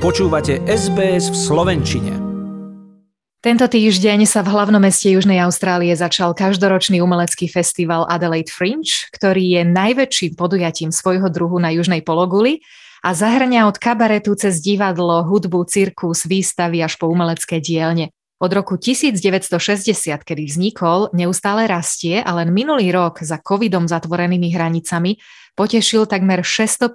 Počúvate SBS v Slovenčine. Tento týždeň sa v hlavnom meste Južnej Austrálie začal každoročný umelecký festival Adelaide Fringe, ktorý je najväčším podujatím svojho druhu na južnej pologuli a zahrňa od kabaretu cez divadlo, hudbu, cirkus, výstavy až po umelecké dielne. Od roku 1960, kedy vznikol, neustále rastie a len minulý rok za covidom zatvorenými hranicami potešil takmer 650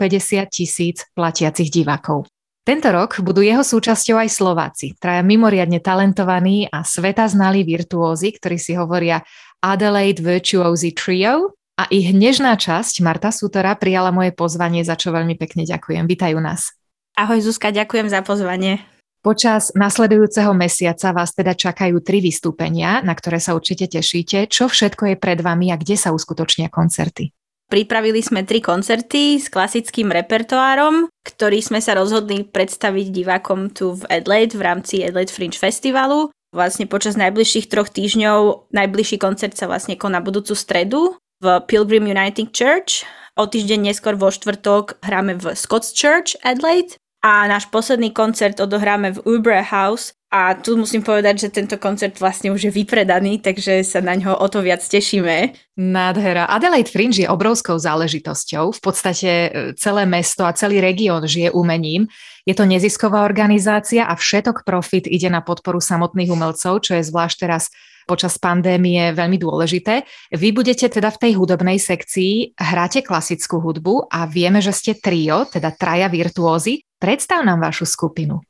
tisíc platiacich divákov. Tento rok budú jeho súčasťou aj Slováci, traja mimoriadne talentovaní a sveta znalí virtuózy, ktorí si hovoria Adelaide Virtuosi Trio a ich nežná časť, Marta Sutora, prijala moje pozvanie, za čo veľmi pekne ďakujem. Vítajú nás. Ahoj Zuzka, ďakujem za pozvanie. Počas nasledujúceho mesiaca vás teda čakajú tri vystúpenia, na ktoré sa určite tešíte. Čo všetko je pred vami a kde sa uskutočnia koncerty? Pripravili sme tri koncerty s klasickým repertoárom, ktorý sme sa rozhodli predstaviť divákom tu v Adelaide v rámci Adelaide Fringe Festivalu. Vlastne počas najbližších troch týždňov najbližší koncert sa vlastne koná budúcu stredu v Pilgrim Uniting Church. O týždeň neskôr vo štvrtok hráme v Scots Church Adelaide a náš posledný koncert odohráme v Uber House a tu musím povedať, že tento koncert vlastne už je vypredaný, takže sa na ňo o to viac tešíme. Nádhera. Adelaide Fringe je obrovskou záležitosťou. V podstate e, celé mesto a celý región žije umením. Je to nezisková organizácia a všetok profit ide na podporu samotných umelcov, čo je zvlášť teraz počas pandémie veľmi dôležité. Vy budete teda v tej hudobnej sekcii, hráte klasickú hudbu a vieme, že ste trio, teda traja virtuózy. Predstav nám vašu skupinu.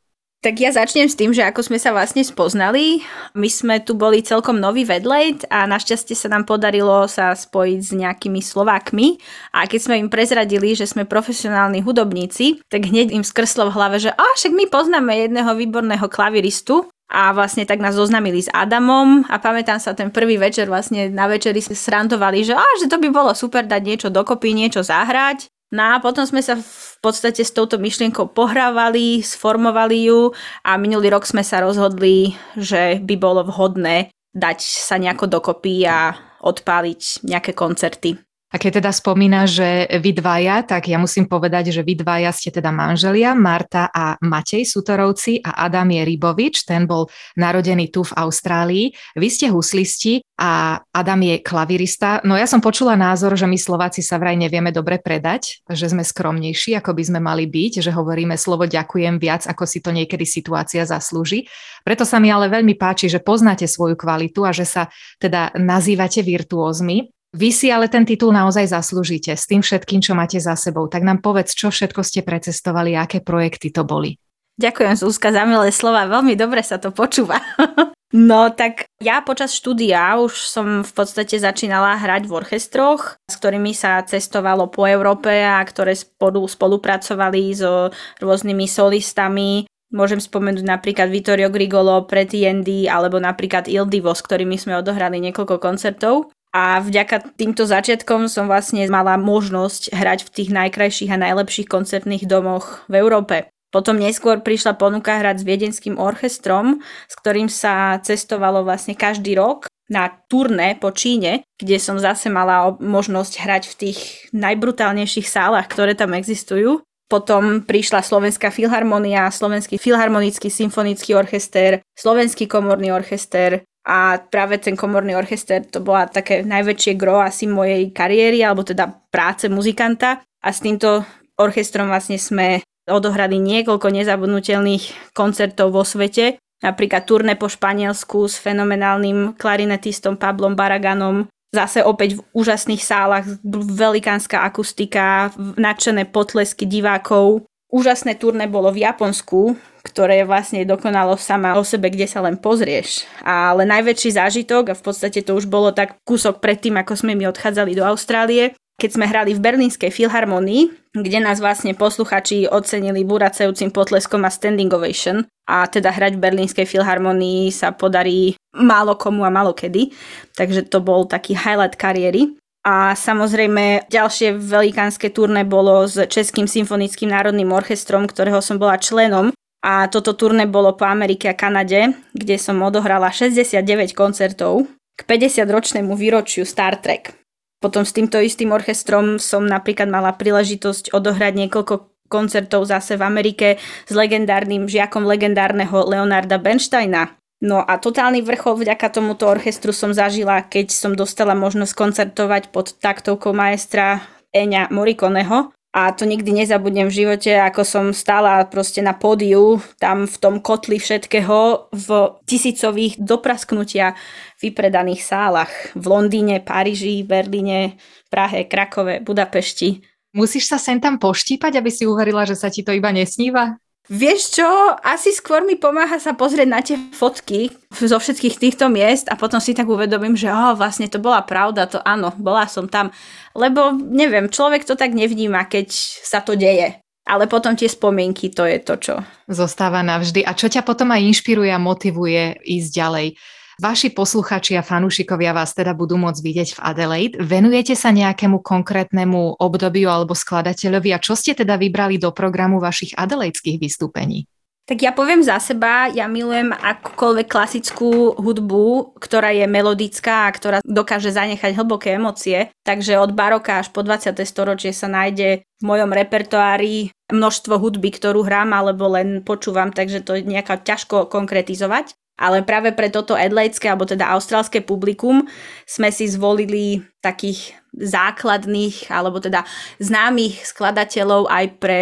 Tak ja začnem s tým, že ako sme sa vlastne spoznali. My sme tu boli celkom noví vedlejt a našťastie sa nám podarilo sa spojiť s nejakými Slovákmi. A keď sme im prezradili, že sme profesionálni hudobníci, tak hneď im skrslo v hlave, že a však my poznáme jedného výborného klaviristu. A vlastne tak nás zoznamili s Adamom. A pamätám sa ten prvý večer vlastne na večeri sme srantovali, že, a, že to by bolo super dať niečo dokopy, niečo zahrať No a potom sme sa v podstate s touto myšlienkou pohrávali, sformovali ju a minulý rok sme sa rozhodli, že by bolo vhodné dať sa nejako dokopy a odpáliť nejaké koncerty. A keď teda spomína, že vy dvaja, tak ja musím povedať, že vy dvaja ste teda manželia, Marta a Matej Sutorovci a Adam je Rybovič, ten bol narodený tu v Austrálii. Vy ste huslisti a Adam je klavirista. No ja som počula názor, že my Slováci sa vraj nevieme dobre predať, že sme skromnejší, ako by sme mali byť, že hovoríme slovo ďakujem viac, ako si to niekedy situácia zaslúži. Preto sa mi ale veľmi páči, že poznáte svoju kvalitu a že sa teda nazývate virtuózmi. Vy si ale ten titul naozaj zaslúžite s tým všetkým, čo máte za sebou. Tak nám povedz, čo všetko ste precestovali, aké projekty to boli. Ďakujem Zuzka za milé slova, veľmi dobre sa to počúva. No tak ja počas štúdia už som v podstate začínala hrať v orchestroch, s ktorými sa cestovalo po Európe a ktoré spolu spolupracovali so rôznymi solistami. Môžem spomenúť napríklad Vittorio Grigolo, Pretty Andy alebo napríklad Il Divo, s ktorými sme odohrali niekoľko koncertov. A vďaka týmto začiatkom som vlastne mala možnosť hrať v tých najkrajších a najlepších koncertných domoch v Európe. Potom neskôr prišla ponuka hrať s viedenským orchestrom, s ktorým sa cestovalo vlastne každý rok na turné po Číne, kde som zase mala možnosť hrať v tých najbrutálnejších sálach, ktoré tam existujú. Potom prišla Slovenská filharmonia, Slovenský filharmonický symfonický orchester, Slovenský komorný orchester, a práve ten komorný orchester to bola také najväčšie gro asi mojej kariéry, alebo teda práce muzikanta. A s týmto orchestrom vlastne sme odohrali niekoľko nezabudnutelných koncertov vo svete, napríklad turné po Španielsku s fenomenálnym klarinetistom Pablom Baraganom, zase opäť v úžasných sálach, velikánska akustika, nadšené potlesky divákov. Úžasné turné bolo v Japonsku, ktoré vlastne dokonalo sama o sebe, kde sa len pozrieš. Ale najväčší zážitok, a v podstate to už bolo tak kúsok predtým, ako sme my odchádzali do Austrálie, keď sme hrali v Berlínskej filharmonii, kde nás vlastne posluchači ocenili buracajúcim potleskom a standing ovation. A teda hrať v Berlínskej filharmonii sa podarí málo komu a málo kedy. Takže to bol taký highlight kariéry. A samozrejme ďalšie velikánske turné bolo s Českým symfonickým národným orchestrom, ktorého som bola členom a toto turné bolo po Amerike a Kanade, kde som odohrala 69 koncertov k 50-ročnému výročiu Star Trek. Potom s týmto istým orchestrom som napríklad mala príležitosť odohrať niekoľko koncertov zase v Amerike s legendárnym žiakom legendárneho Leonarda Bernsteina. No a totálny vrchol vďaka tomuto orchestru som zažila, keď som dostala možnosť koncertovať pod taktovkou maestra Eňa Morikoneho. A to nikdy nezabudnem v živote, ako som stála proste na pódiu, tam v tom kotli všetkého, v tisícových doprasknutia vypredaných sálach v Londýne, Paríži, Berlíne, Prahe, Krakove, Budapešti. Musíš sa sem tam poštípať, aby si uverila, že sa ti to iba nesníva? Vieš čo, asi skôr mi pomáha sa pozrieť na tie fotky zo všetkých týchto miest a potom si tak uvedomím, že oh, vlastne to bola pravda, to áno, bola som tam. Lebo neviem, človek to tak nevníma, keď sa to deje. Ale potom tie spomienky, to je to, čo. Zostáva navždy. A čo ťa potom aj inšpiruje a motivuje ísť ďalej? Vaši posluchači a fanúšikovia vás teda budú môcť vidieť v Adelaide. Venujete sa nejakému konkrétnemu obdobiu alebo skladateľovi a čo ste teda vybrali do programu vašich adelaidských vystúpení? Tak ja poviem za seba, ja milujem akúkoľvek klasickú hudbu, ktorá je melodická a ktorá dokáže zanechať hlboké emócie. Takže od baroka až po 20. storočie sa nájde v mojom repertoári množstvo hudby, ktorú hrám alebo len počúvam, takže to je nejaká ťažko konkretizovať. Ale práve pre toto adelaidské, alebo teda austrálske publikum sme si zvolili takých základných, alebo teda známych skladateľov aj pre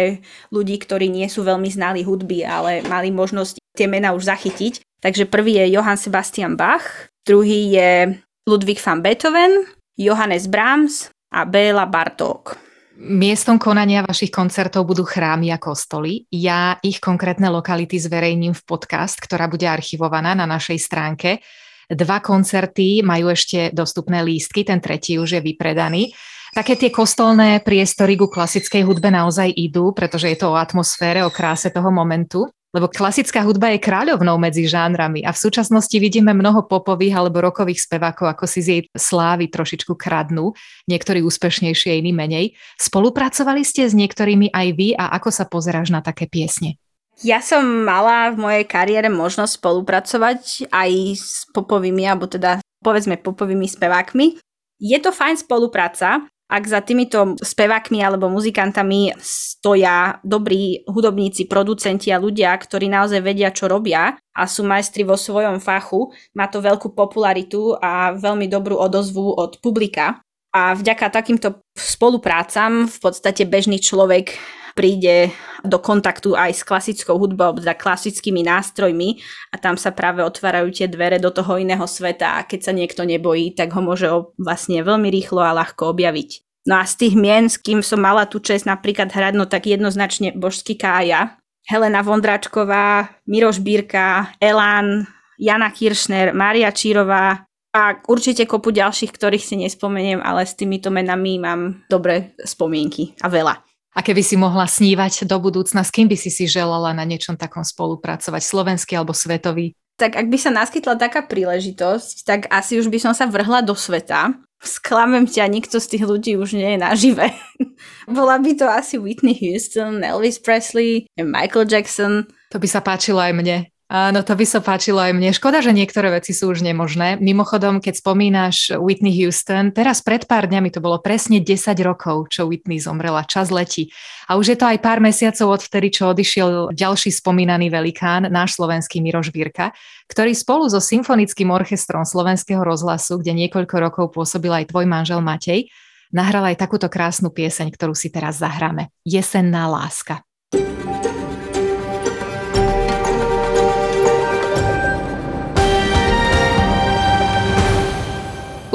ľudí, ktorí nie sú veľmi znali hudby, ale mali možnosť tie mená už zachytiť. Takže prvý je Johann Sebastian Bach, druhý je Ludwig van Beethoven, Johannes Brahms a Béla Bartók. Miestom konania vašich koncertov budú chrámy a kostoly. Ja ich konkrétne lokality zverejním v podcast, ktorá bude archivovaná na našej stránke. Dva koncerty majú ešte dostupné lístky, ten tretí už je vypredaný. Také tie kostolné priestory ku klasickej hudbe naozaj idú, pretože je to o atmosfére, o kráse toho momentu lebo klasická hudba je kráľovnou medzi žánrami a v súčasnosti vidíme mnoho popových alebo rokových spevákov, ako si z jej slávy trošičku kradnú, niektorí úspešnejšie, iní menej. Spolupracovali ste s niektorými aj vy a ako sa pozeráš na také piesne? Ja som mala v mojej kariére možnosť spolupracovať aj s popovými, alebo teda povedzme popovými spevákmi. Je to fajn spolupráca, ak za týmito spevákmi alebo muzikantami stoja dobrí hudobníci, producenti a ľudia, ktorí naozaj vedia, čo robia a sú majstri vo svojom fachu, má to veľkú popularitu a veľmi dobrú odozvu od publika. A vďaka takýmto spoluprácam v podstate bežný človek príde do kontaktu aj s klasickou hudbou, teda klasickými nástrojmi a tam sa práve otvárajú tie dvere do toho iného sveta a keď sa niekto nebojí, tak ho môže vlastne veľmi rýchlo a ľahko objaviť. No a z tých mien, s kým som mala tú čest napríklad hrať, no tak jednoznačne Božský Kája, Helena Vondračková, Miroš Bírka, Elán, Jana Kiršner, Mária Čírová a určite kopu ďalších, ktorých si nespomeniem, ale s týmito menami mám dobré spomienky a veľa. A keby si mohla snívať do budúcna, s kým by si si želala na niečom takom spolupracovať, slovenský alebo svetový? Tak ak by sa naskytla taká príležitosť, tak asi už by som sa vrhla do sveta. Sklamem ťa, nikto z tých ľudí už nie je nažive. Bola by to asi Whitney Houston, Elvis Presley, Michael Jackson. To by sa páčilo aj mne. Áno, to by sa páčilo aj mne. Škoda, že niektoré veci sú už nemožné. Mimochodom, keď spomínaš Whitney Houston, teraz pred pár dňami to bolo presne 10 rokov, čo Whitney zomrela. Čas letí. A už je to aj pár mesiacov od vtedy, čo odišiel ďalší spomínaný velikán, náš slovenský Miroš Bírka, ktorý spolu so Symfonickým orchestrom Slovenského rozhlasu, kde niekoľko rokov pôsobil aj tvoj manžel Matej, nahral aj takúto krásnu pieseň, ktorú si teraz zahráme. Jesenná láska.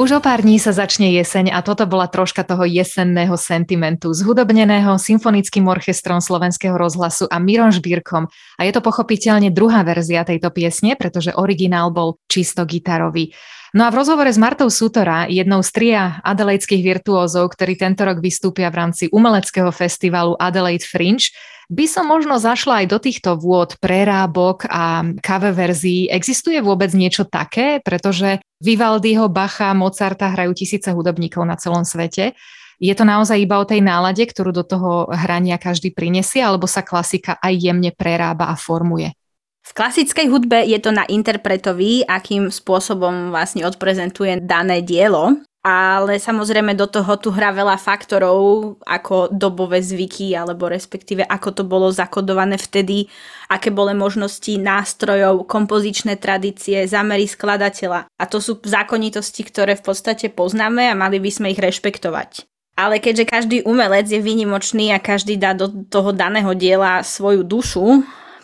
Už o pár dní sa začne jeseň a toto bola troška toho jesenného sentimentu, zhudobneného symfonickým orchestrom Slovenského rozhlasu a Miron Žbírkom. A je to pochopiteľne druhá verzia tejto piesne, pretože originál bol čisto gitarový. No a v rozhovore s Martou Sútora, jednou z tria adelaidských virtuózov, ktorí tento rok vystúpia v rámci umeleckého festivalu Adelaide Fringe, by som možno zašla aj do týchto vôd prerábok a cover verzií. Existuje vôbec niečo také? Pretože Vivaldiho, Bacha, Mozarta hrajú tisíce hudobníkov na celom svete. Je to naozaj iba o tej nálade, ktorú do toho hrania každý prinesie, alebo sa klasika aj jemne prerába a formuje? V klasickej hudbe je to na interpretovi, akým spôsobom vlastne odprezentuje dané dielo. Ale samozrejme do toho tu hrá veľa faktorov, ako dobové zvyky, alebo respektíve ako to bolo zakodované vtedy, aké boli možnosti nástrojov, kompozičné tradície, zamery skladateľa. A to sú zákonitosti, ktoré v podstate poznáme a mali by sme ich rešpektovať. Ale keďže každý umelec je výnimočný a každý dá do toho daného diela svoju dušu,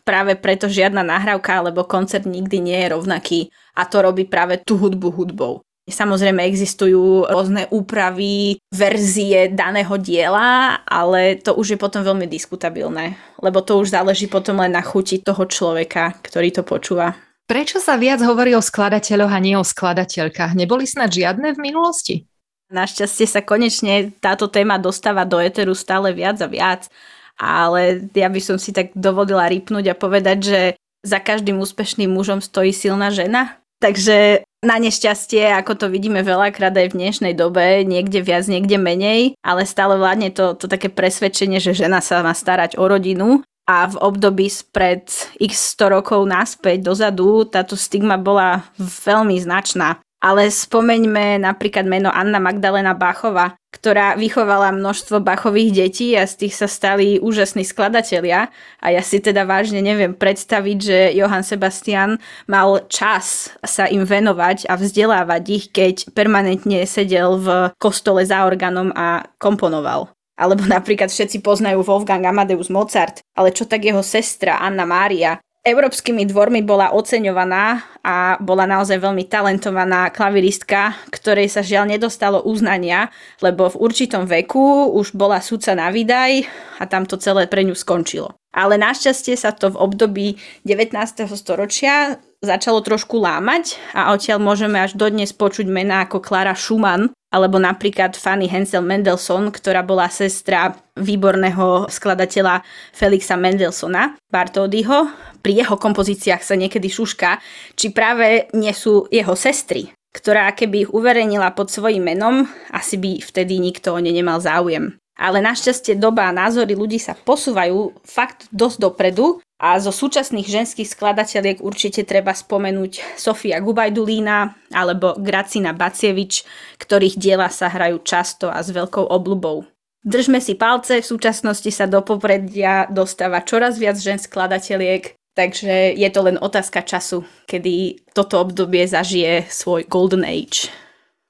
práve preto žiadna nahrávka alebo koncert nikdy nie je rovnaký a to robí práve tú hudbu hudbou. Samozrejme existujú rôzne úpravy, verzie daného diela, ale to už je potom veľmi diskutabilné, lebo to už záleží potom len na chuti toho človeka, ktorý to počúva. Prečo sa viac hovorí o skladateľoch a nie o skladateľkách? Neboli snad žiadne v minulosti? Našťastie sa konečne táto téma dostáva do eteru stále viac a viac, ale ja by som si tak dovolila rypnúť a povedať, že za každým úspešným mužom stojí silná žena. Takže na nešťastie, ako to vidíme veľakrát aj v dnešnej dobe, niekde viac, niekde menej, ale stále vládne to, to také presvedčenie, že žena sa má starať o rodinu a v období spred x 100 rokov naspäť dozadu táto stigma bola veľmi značná. Ale spomeňme napríklad meno Anna Magdalena Bachova, ktorá vychovala množstvo Bachových detí a z tých sa stali úžasní skladatelia. A ja si teda vážne neviem predstaviť, že Johann Sebastian mal čas sa im venovať a vzdelávať ich, keď permanentne sedel v kostole za orgánom a komponoval. Alebo napríklad všetci poznajú Wolfgang Amadeus Mozart, ale čo tak jeho sestra Anna Mária, Európskymi dvormi bola oceňovaná a bola naozaj veľmi talentovaná klaviristka, ktorej sa žiaľ nedostalo uznania, lebo v určitom veku už bola sudca na výdaj a tam to celé pre ňu skončilo. Ale našťastie sa to v období 19. storočia začalo trošku lámať a odtiaľ môžeme až dodnes počuť mená ako Klara Schumann, alebo napríklad Fanny Hensel Mendelssohn, ktorá bola sestra výborného skladateľa Felixa Mendelssohna, Bartoldyho. Pri jeho kompozíciách sa niekedy šuška, či práve nie sú jeho sestry, ktorá keby ich uverejnila pod svojím menom, asi by vtedy nikto o ne nemal záujem. Ale našťastie doba a názory ľudí sa posúvajú fakt dosť dopredu a zo súčasných ženských skladateľiek určite treba spomenúť Sofia Gubajdulína alebo Gracina Bacievič, ktorých diela sa hrajú často a s veľkou obľubou. Držme si palce, v súčasnosti sa do popredia dostáva čoraz viac žen skladateľiek, takže je to len otázka času, kedy toto obdobie zažije svoj golden age.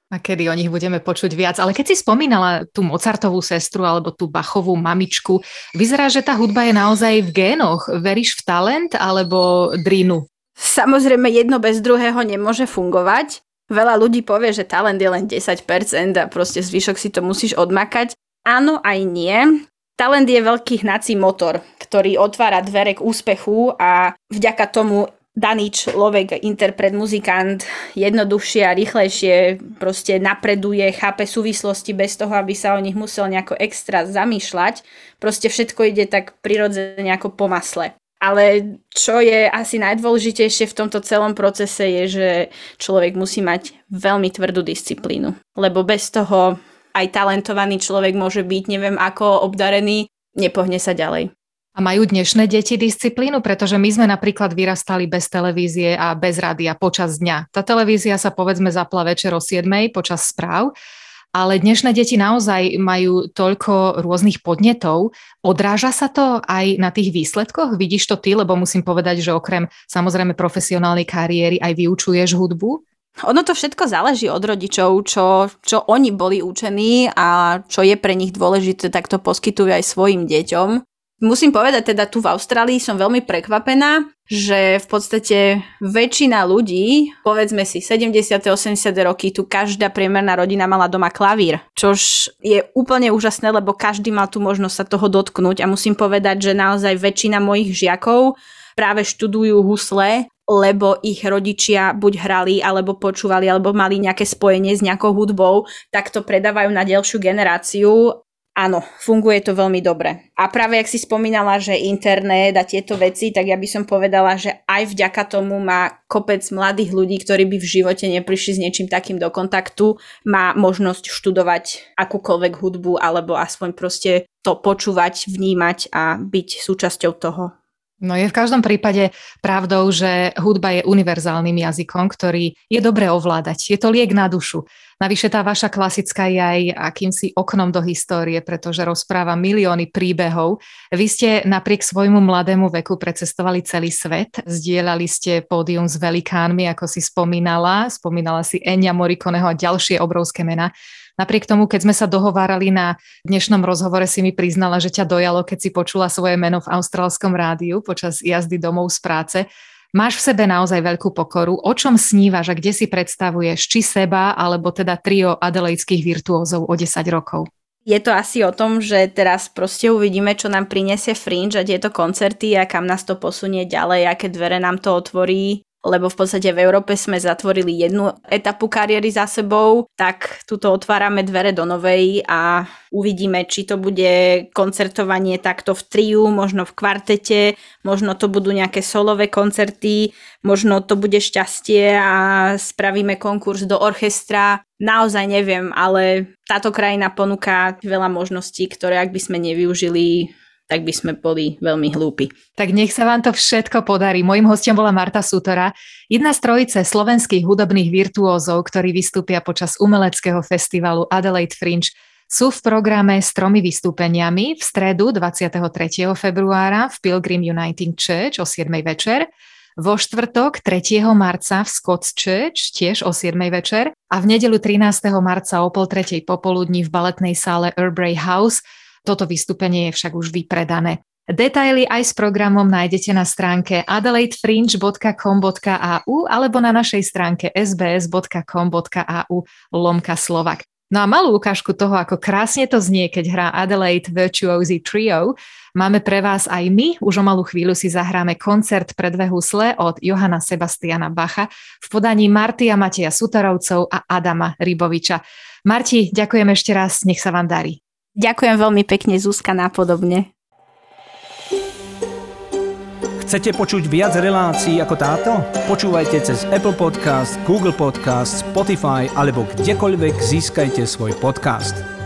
A kedy o nich budeme počuť viac. Ale keď si spomínala tú Mozartovú sestru alebo tú Bachovú mamičku, vyzerá, že tá hudba je naozaj v génoch. Veríš v talent alebo drínu? Samozrejme, jedno bez druhého nemôže fungovať. Veľa ľudí povie, že talent je len 10% a proste zvyšok si to musíš odmakať. Áno, aj nie. Talent je veľký hnací motor, ktorý otvára dvere k úspechu a vďaka tomu daný človek, interpret, muzikant jednoduchšie a rýchlejšie proste napreduje, chápe súvislosti bez toho, aby sa o nich musel nejako extra zamýšľať. Proste všetko ide tak prirodzene ako po masle. Ale čo je asi najdôležitejšie v tomto celom procese je, že človek musí mať veľmi tvrdú disciplínu. Lebo bez toho aj talentovaný človek môže byť neviem ako obdarený, nepohne sa ďalej. A majú dnešné deti disciplínu, pretože my sme napríklad vyrastali bez televízie a bez rádia počas dňa. Tá televízia sa povedzme zapla večer o 7 počas správ, ale dnešné deti naozaj majú toľko rôznych podnetov. Odráža sa to aj na tých výsledkoch? Vidíš to ty, lebo musím povedať, že okrem samozrejme profesionálnej kariéry aj vyučuješ hudbu? Ono to všetko záleží od rodičov, čo, čo oni boli učení a čo je pre nich dôležité, tak to poskytujú aj svojim deťom. Musím povedať, teda tu v Austrálii som veľmi prekvapená, že v podstate väčšina ľudí, povedzme si 70. 80. roky, tu každá priemerná rodina mala doma klavír, čož je úplne úžasné, lebo každý mal tu možnosť sa toho dotknúť a musím povedať, že naozaj väčšina mojich žiakov práve študujú husle lebo ich rodičia buď hrali, alebo počúvali, alebo mali nejaké spojenie s nejakou hudbou, tak to predávajú na ďalšiu generáciu Áno, funguje to veľmi dobre. A práve ak si spomínala, že internet a tieto veci, tak ja by som povedala, že aj vďaka tomu má kopec mladých ľudí, ktorí by v živote neprišli s niečím takým do kontaktu, má možnosť študovať akúkoľvek hudbu alebo aspoň proste to počúvať, vnímať a byť súčasťou toho. No je v každom prípade pravdou, že hudba je univerzálnym jazykom, ktorý je dobre ovládať. Je to liek na dušu. Navyše tá vaša klasická je aj akýmsi oknom do histórie, pretože rozpráva milióny príbehov. Vy ste napriek svojmu mladému veku precestovali celý svet, zdieľali ste pódium s velikánmi, ako si spomínala, spomínala si Enya Morikoneho a ďalšie obrovské mená. Napriek tomu, keď sme sa dohovárali na dnešnom rozhovore, si mi priznala, že ťa dojalo, keď si počula svoje meno v austrálskom rádiu počas jazdy domov z práce. Máš v sebe naozaj veľkú pokoru. O čom snívaš a kde si predstavuješ či seba, alebo teda trio adelaidských virtuózov o 10 rokov? Je to asi o tom, že teraz proste uvidíme, čo nám prinesie Fringe a tieto koncerty a kam nás to posunie ďalej, aké dvere nám to otvorí lebo v podstate v Európe sme zatvorili jednu etapu kariéry za sebou, tak tuto otvárame dvere do novej a uvidíme, či to bude koncertovanie takto v triu, možno v kvartete, možno to budú nejaké solové koncerty, možno to bude šťastie a spravíme konkurs do orchestra. Naozaj neviem, ale táto krajina ponúka veľa možností, ktoré ak by sme nevyužili, tak by sme boli veľmi hlúpi. Tak nech sa vám to všetko podarí. Mojím hostom bola Marta Sutora, jedna z trojice slovenských hudobných virtuózov, ktorí vystúpia počas umeleckého festivalu Adelaide Fringe. Sú v programe s tromi vystúpeniami v stredu 23. februára v Pilgrim Uniting Church o 7. večer, vo štvrtok 3. marca v Scots Church tiež o 7. večer a v nedelu 13. marca o pol tretej popoludní v baletnej sále Urbray House toto vystúpenie je však už vypredané. Detaily aj s programom nájdete na stránke adelaidefringe.com.au alebo na našej stránke sbs.com.au lomka Slovak. No a malú ukážku toho, ako krásne to znie, keď hrá Adelaide Virtuosi Trio, máme pre vás aj my. Už o malú chvíľu si zahráme koncert pre dve husle od Johana Sebastiana Bacha v podaní Martia Mateja Sutarovcov a Adama Ryboviča. Marti, ďakujem ešte raz, nech sa vám darí. Ďakujem veľmi pekne, Zuzka, napodobne. Chcete počuť viac relácií ako táto? Počúvajte cez Apple Podcast, Google Podcast, Spotify alebo kdekoľvek získajte svoj podcast.